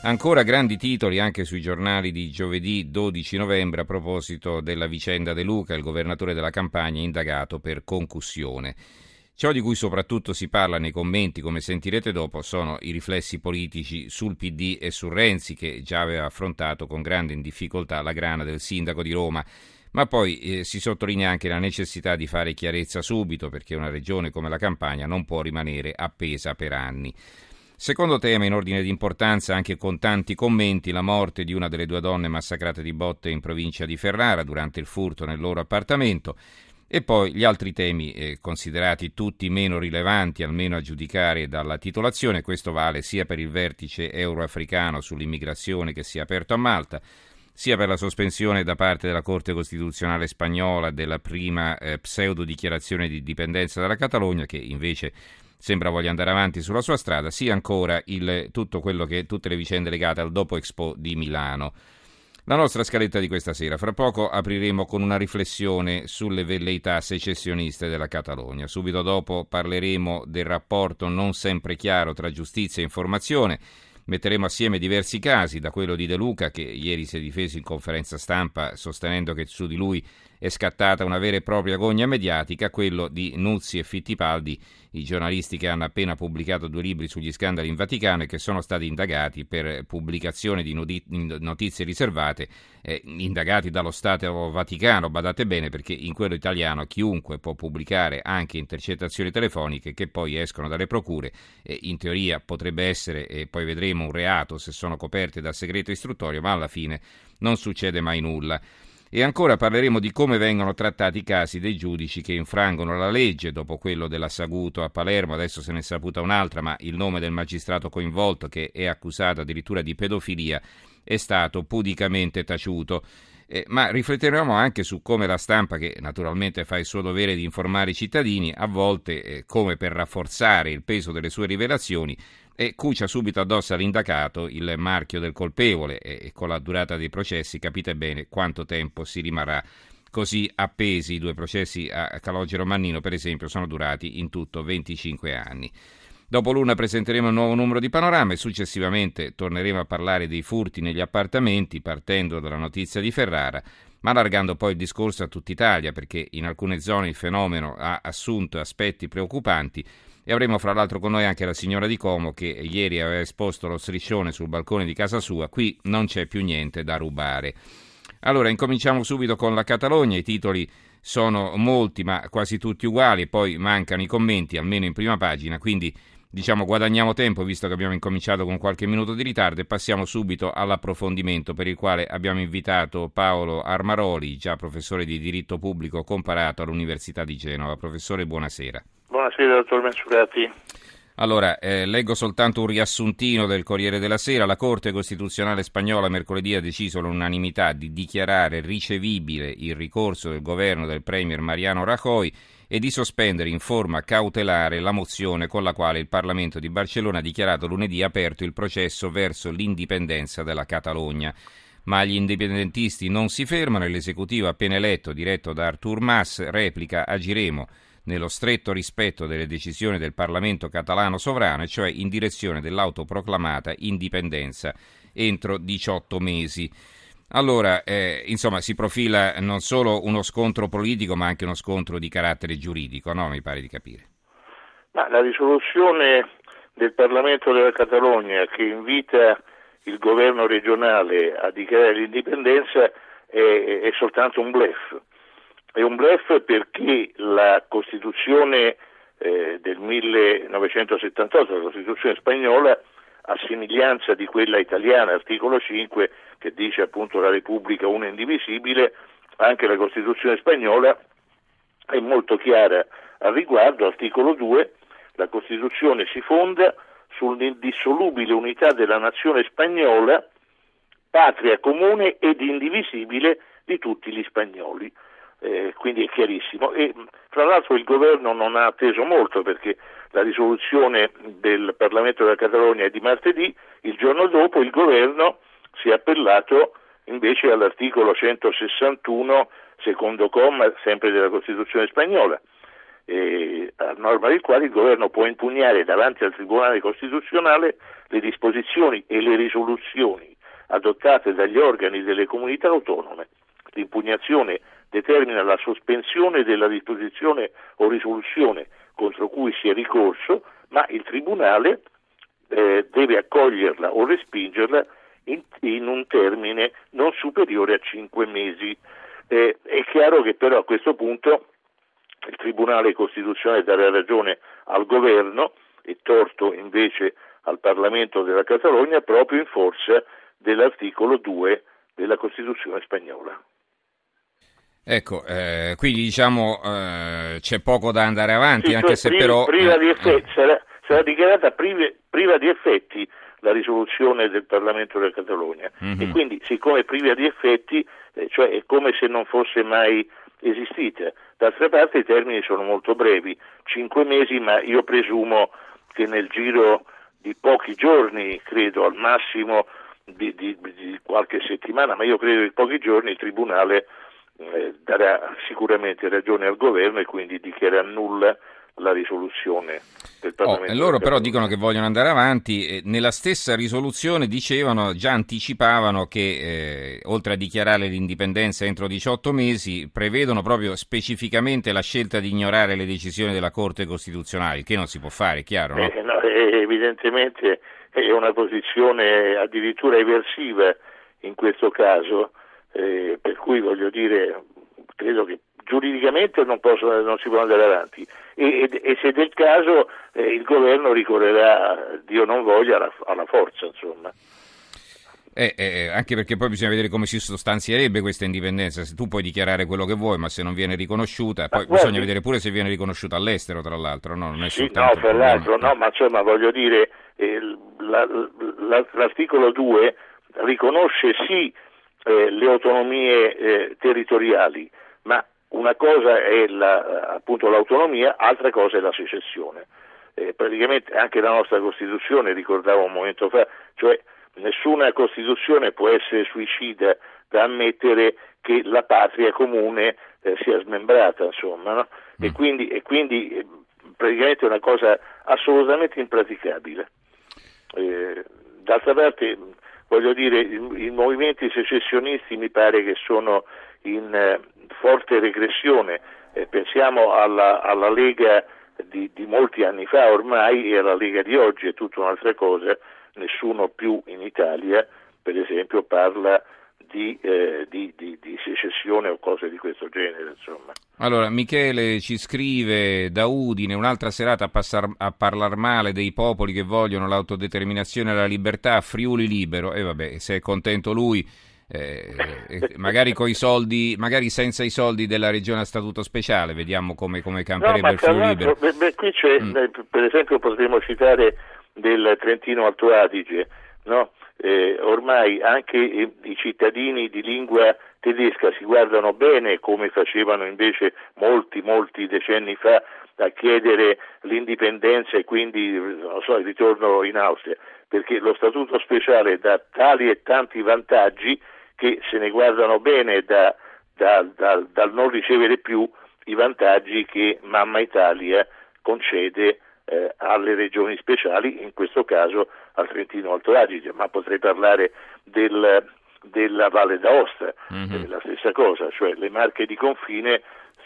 Ancora grandi titoli anche sui giornali di giovedì 12 novembre a proposito della vicenda De Luca, il governatore della campagna indagato per concussione. Ciò di cui soprattutto si parla nei commenti, come sentirete dopo, sono i riflessi politici sul PD e su Renzi, che già aveva affrontato con grande difficoltà la grana del sindaco di Roma. Ma poi eh, si sottolinea anche la necessità di fare chiarezza subito, perché una regione come la Campania non può rimanere appesa per anni. Secondo tema in ordine di importanza, anche con tanti commenti, la morte di una delle due donne massacrate di botte in provincia di Ferrara durante il furto nel loro appartamento. E poi gli altri temi eh, considerati tutti meno rilevanti, almeno a giudicare dalla titolazione, questo vale sia per il vertice euroafricano sull'immigrazione che si è aperto a Malta, sia per la sospensione da parte della Corte Costituzionale spagnola della prima eh, pseudo dichiarazione di dipendenza dalla Catalogna, che invece sembra voglia andare avanti sulla sua strada, sia ancora il, tutto quello che, tutte le vicende legate al Dopo Expo di Milano. La nostra scaletta di questa sera. Fra poco apriremo con una riflessione sulle velleità secessioniste della Catalogna. Subito dopo parleremo del rapporto non sempre chiaro tra giustizia e informazione. Metteremo assieme diversi casi, da quello di De Luca, che ieri si è difeso in conferenza stampa sostenendo che su di lui è scattata una vera e propria gogna mediatica, quello di Nuzzi e Fittipaldi, i giornalisti che hanno appena pubblicato due libri sugli scandali in Vaticano e che sono stati indagati per pubblicazione di notizie riservate, eh, indagati dallo Stato Vaticano, badate bene perché in quello italiano chiunque può pubblicare anche intercettazioni telefoniche che poi escono dalle procure, eh, in teoria potrebbe essere, e poi vedremo, un reato se sono coperte dal segreto istruttorio, ma alla fine non succede mai nulla. E ancora parleremo di come vengono trattati i casi dei giudici che infrangono la legge, dopo quello della Saguto a Palermo, adesso se ne è saputa un'altra, ma il nome del magistrato coinvolto, che è accusato addirittura di pedofilia, è stato pudicamente taciuto. Eh, ma rifletteremo anche su come la stampa, che naturalmente fa il suo dovere di informare i cittadini, a volte, eh, come per rafforzare il peso delle sue rivelazioni, e cucia subito addosso all'indagato il marchio del colpevole e con la durata dei processi capite bene quanto tempo si rimarrà così appesi. I due processi a Calogero Mannino, per esempio, sono durati in tutto 25 anni. Dopo l'una presenteremo un nuovo numero di panorama e successivamente torneremo a parlare dei furti negli appartamenti partendo dalla notizia di Ferrara, ma allargando poi il discorso a tutta Italia perché in alcune zone il fenomeno ha assunto aspetti preoccupanti e avremo fra l'altro con noi anche la signora di Como che ieri aveva esposto lo striscione sul balcone di casa sua. Qui non c'è più niente da rubare. Allora, incominciamo subito con la Catalogna. I titoli sono molti, ma quasi tutti uguali, poi mancano i commenti, almeno in prima pagina, quindi diciamo guadagniamo tempo visto che abbiamo incominciato con qualche minuto di ritardo e passiamo subito all'approfondimento per il quale abbiamo invitato Paolo Armaroli, già professore di diritto pubblico comparato all'Università di Genova. Professore, buonasera. Buonasera, dottor Mensurati. Allora, eh, leggo soltanto un riassuntino del Corriere della Sera. La Corte Costituzionale spagnola mercoledì ha deciso all'unanimità di dichiarare ricevibile il ricorso del governo del Premier Mariano Rajoy e di sospendere in forma cautelare la mozione con la quale il Parlamento di Barcellona ha dichiarato lunedì aperto il processo verso l'indipendenza della Catalogna. Ma gli indipendentisti non si fermano e l'esecutivo appena eletto, diretto da Artur Mas, replica agiremo nello stretto rispetto delle decisioni del Parlamento catalano sovrano, cioè in direzione dell'autoproclamata indipendenza entro 18 mesi. Allora, eh, insomma, si profila non solo uno scontro politico, ma anche uno scontro di carattere giuridico, no? Mi pare di capire. Ma la risoluzione del Parlamento della Catalogna che invita il governo regionale a dichiarare l'indipendenza è, è soltanto un blef è un blef perché la Costituzione eh, del 1978, la Costituzione spagnola, a somiglianza di quella italiana, articolo 5, che dice appunto la Repubblica una indivisibile, anche la Costituzione spagnola è molto chiara al riguardo, articolo 2, la Costituzione si fonda sull'indissolubile unità della nazione spagnola patria comune ed indivisibile di tutti gli spagnoli. Eh, quindi è chiarissimo. E fra l'altro il governo non ha atteso molto perché la risoluzione del Parlamento della Catalogna è di martedì, il giorno dopo il governo si è appellato invece all'articolo 161, secondo comma, sempre della Costituzione spagnola, eh, a norma del quale il governo può impugnare davanti al Tribunale Costituzionale le disposizioni e le risoluzioni adottate dagli organi delle comunità autonome. L'impugnazione determina la sospensione della disposizione o risoluzione contro cui si è ricorso, ma il Tribunale eh, deve accoglierla o respingerla in, in, un termine non superiore a cinque mesi. Eh, è chiaro che però a questo punto il Tribunale Costituzionale darà ragione al governo e torto invece al Parlamento della Catalogna proprio in forza dell'articolo 2 della Costituzione spagnola. Ecco, eh, quindi diciamo eh, c'è poco da andare avanti, sì, anche se priva, però... Priva eh, effetti, sarà, sarà, dichiarata priva, priva, di effetti la risoluzione del Parlamento della Catalogna mm-hmm. e quindi siccome priva di effetti, eh, cioè è come se non fosse mai esistita. D'altra parte i termini sono molto brevi, cinque mesi, ma io presumo che nel giro di pochi giorni, credo al massimo di, di, di qualche settimana, ma io credo di pochi giorni il Tribunale eh, darà sicuramente ragione al governo e quindi dichiara nulla la risoluzione del oh, Parlamento. Oh, loro però dicono che vogliono andare avanti. Eh, nella stessa risoluzione dicevano, già anticipavano che eh, oltre a dichiarare l'indipendenza entro 18 mesi, prevedono proprio specificamente la scelta di ignorare le decisioni della Corte Costituzionale, che non si può fare, chiaro? No? Eh, no, evidentemente è una posizione addirittura eversiva in questo caso eh, per cui voglio dire, credo che giuridicamente non, posso, non si può andare avanti e, e, e se del caso eh, il governo ricorrerà, Dio non voglia, alla, alla forza insomma. Eh, eh, anche perché poi bisogna vedere come si sostanzierebbe questa indipendenza. Se tu puoi dichiarare quello che vuoi, ma se non viene riconosciuta, poi guardi, bisogna vedere pure se viene riconosciuta all'estero, tra l'altro. No, non è sì, no tra l'altro, no, ma insomma voglio dire, eh, la, la, l'articolo 2 riconosce sì eh, le autonomie eh, territoriali, ma una cosa è la, appunto l'autonomia, altra cosa è la secessione. Eh, praticamente anche la nostra Costituzione, ricordavo un momento fa, cioè nessuna Costituzione può essere suicida da ammettere che la patria comune eh, sia smembrata, insomma, no? mm. e quindi, e quindi eh, praticamente è una cosa assolutamente impraticabile. Eh, d'altra parte voglio dire, i, i, movimenti secessionisti mi pare che sono in eh, forte regressione, eh, pensiamo alla, alla Lega di, di, molti anni fa ormai e alla Lega di oggi è tutta un'altra cosa, nessuno più in Italia per esempio parla di, eh, di, di, di, secessione o cose di questo genere. Insomma. Allora, Michele ci scrive da Udine un'altra serata a, passar, a parlare male dei popoli che vogliono l'autodeterminazione e la libertà Friuli libero. E vabbè, se è contento lui. Eh, eh magari, soldi, magari senza i soldi della regione a statuto speciale, vediamo come, come camperebbe no, il Friuli libero. Beh, beh, qui c'è, mm. per esempio, potremmo citare del Trentino Alto Adige, no? Eh, ormai anche i, cittadini di lingua tedesca si guardano bene come facevano invece molti, molti decenni fa a chiedere l'indipendenza e quindi so, il ritorno in Austria, perché lo statuto speciale dà tali e tanti vantaggi che se ne guardano bene da, da, da, dal non ricevere più i vantaggi che Mamma Italia concede eh, alle regioni speciali, in questo caso al Trentino Alto Adige, ma potrei parlare del, della Valle d'Aosta, mm-hmm. la stessa cosa, cioè le marche di confine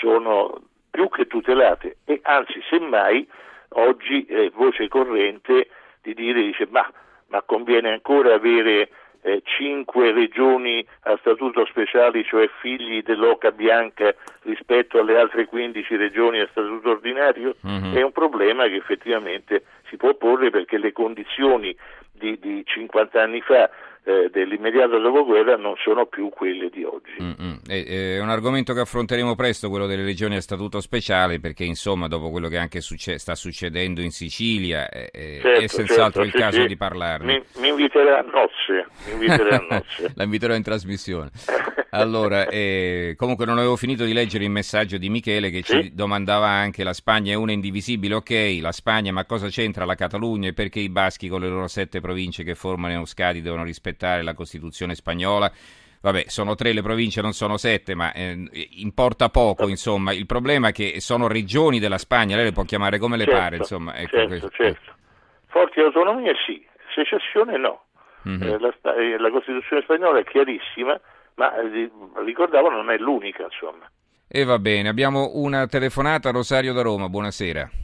sono più che tutelate e anzi semmai oggi è voce corrente di dire dice ma, ma conviene ancora avere eh, cinque regioni a statuto speciale, cioè figli dell'Oca Bianca rispetto alle altre 15 regioni a statuto ordinario, mm-hmm. è un problema che effettivamente si può porre perché le condizioni di, di 50 anni fa eh, dell'immediato dopoguerra non sono più quelle di oggi. Mm-hmm. È, è, un argomento che affronteremo presto, quello delle regioni a statuto speciale, perché insomma dopo quello che anche succe- sta succedendo in Sicilia è, certo, è senz'altro certo, il sì, caso sì. di parlarne. Mi, mi inviterà a nozze. Mi inviterà a nozze. La inviterò in trasmissione. Allora, eh, comunque non avevo finito di leggere il messaggio di Michele che sì? ci domandava anche la Spagna è una indivisibile, ok, la Spagna ma cosa c'entra la Catalogna e perché i baschi con le loro sette province che formano Euskadi devono rispettare la Costituzione spagnola? Vabbè, sono tre le province, non sono sette, ma eh, importa poco, insomma. Il problema è che sono regioni della Spagna, lei le può chiamare come le certo, pare, insomma. Ecco, certo, questo. certo. Forti autonomie sì, secessione no. Mm-hmm. Eh, la, eh, la Costituzione spagnola è chiarissima, ma eh, ricordavo non è l'unica, insomma. E va bene, abbiamo una telefonata, Rosario da Roma, buonasera.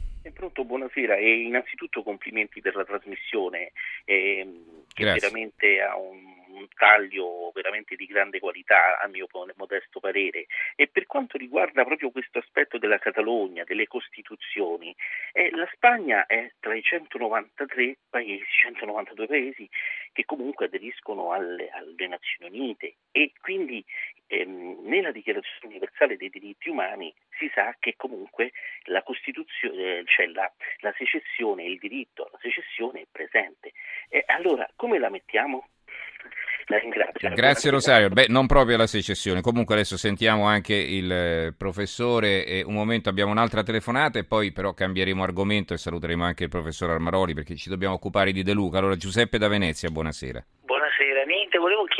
Buonasera e innanzitutto complimenti per la trasmissione eh, che Grazie. veramente ha un un taglio veramente di grande qualità a mio modesto parere e per quanto riguarda proprio questo aspetto della Catalogna, delle costituzioni, eh, la Spagna è tra i 193 paesi, 192 paesi che comunque aderiscono alle, alle Nazioni Unite e quindi ehm, nella Dichiarazione universale dei diritti umani si sa che comunque la Costituzione, cioè la, la secessione, il diritto alla secessione è presente. E allora come la mettiamo? La ringrazio. Grazie Rosario. Beh, non proprio la secessione. Comunque adesso sentiamo anche il eh, professore e un momento abbiamo un'altra telefonata e poi però cambieremo argomento e saluteremo anche il professor Armaroli perché ci dobbiamo occupare di De Luca. Allora Giuseppe da Venezia, buonasera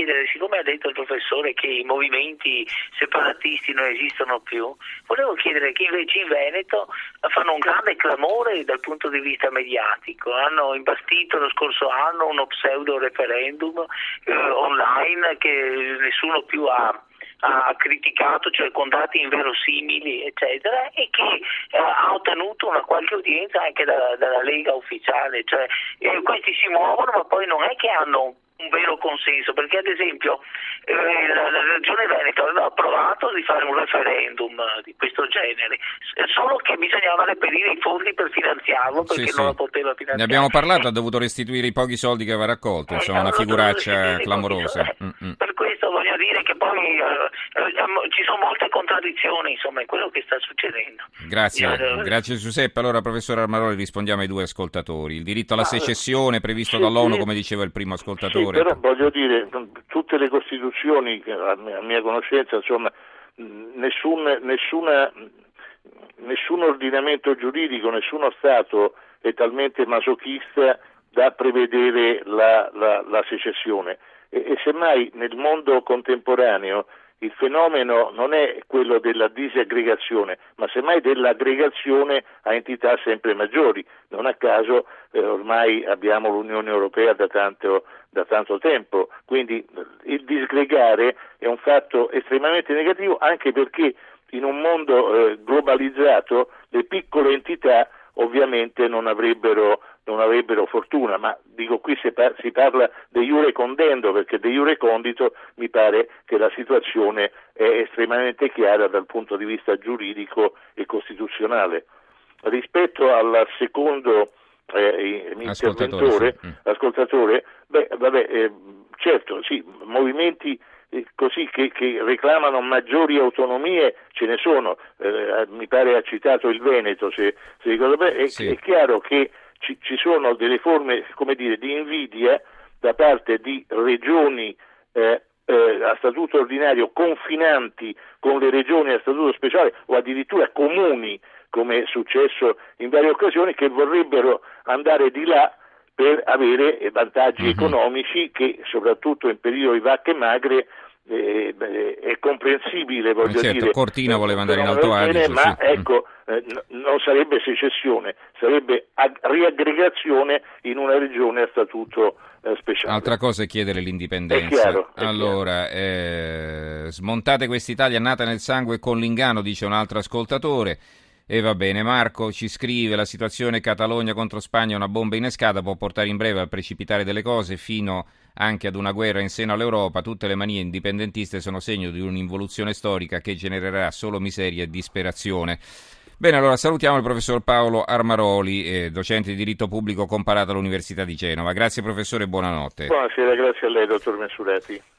chiedere, siccome ha detto il professore che i movimenti separatisti non esistono più, volevo chiedere che invece in Veneto fanno un grande clamore dal punto di vista mediatico, hanno imbastito lo scorso anno uno pseudo referendum eh, online che nessuno più ha ha criticato, cioè con dati inverosimili, eccetera, e che eh, ha ottenuto una qualche udienza anche da, dalla Lega ufficiale. Cioè, eh, questi si muovono, ma poi non è che hanno un vero consenso, perché ad esempio eh, la, la, Regione Veneto aveva approvato di fare un referendum di questo genere, solo che bisognava reperire i fondi per finanziarlo perché sì, non sì. lo poteva finanziare. Ne abbiamo parlato, ha dovuto restituire i pochi soldi che aveva raccolto, insomma eh, una figuraccia clamorosa. Mm-hmm. Voglio dire che poi eh, eh ci sono molte contraddizioni insomma in quello che sta succedendo. Grazie, Io, grazie Giuseppe. Allora professor Armaroli rispondiamo ai due ascoltatori. Il diritto alla secessione previsto sì, dall'ONU, come diceva il primo ascoltatore sì, però voglio dire, tutte le costituzioni, a mia conoscenza, insomma, nessun, nessuna, nessun ordinamento giuridico, nessuno Stato è talmente masochista da prevedere la, la, la secessione. E, e semmai nel mondo contemporaneo il fenomeno non è quello della disaggregazione, ma semmai dell'aggregazione a entità sempre maggiori. Non a caso eh, ormai abbiamo l'Unione Europea da tanto, da tanto, tempo, quindi il disgregare è un fatto estremamente negativo anche perché in un mondo eh, globalizzato le piccole entità ovviamente non avrebbero, non avrebbero fortuna, ma dico qui si, par- si parla di iure condendo perché di iure condito mi pare che la situazione è estremamente chiara dal punto di vista giuridico e costituzionale. Rispetto al secondo eh, interventore, sì. Mm. ascoltatore, beh, vabbè, eh, certo, sì, movimenti così che, che, reclamano maggiori autonomie ce ne sono, eh, mi pare ha citato il Veneto, se, se ricordo bene, è, sì. è chiaro che ci, ci, sono delle forme dire, di invidia da parte di regioni eh, eh, a statuto ordinario confinanti con le regioni a statuto speciale o addirittura comuni, come è successo in varie occasioni, che vorrebbero andare di là per avere vantaggi uh-huh. economici che soprattutto in periodi vacche magre eh, beh, è comprensibile, voglio certo, dire. Cortina voleva andare in Alto Adige, ma sì. ecco, eh, non sarebbe secessione, sarebbe ag- riaggregazione in una regione a statuto eh, speciale. Altra cosa è chiedere l'indipendenza. È chiaro, è allora, eh, smontate quest'Italia nata nel sangue con l'ingano, dice un altro ascoltatore. E va bene, Marco ci scrive: la situazione Catalogna contro Spagna è una bomba innescata, può portare in breve al precipitare delle cose fino anche ad una guerra in seno all'Europa. Tutte le manie indipendentiste sono segno di un'involuzione storica che genererà solo miseria e disperazione. Bene, allora salutiamo il professor Paolo Armaroli, eh, docente di diritto pubblico comparato all'Università di Genova. Grazie professore, buonanotte. Buonasera, grazie a lei dottor Mensurati.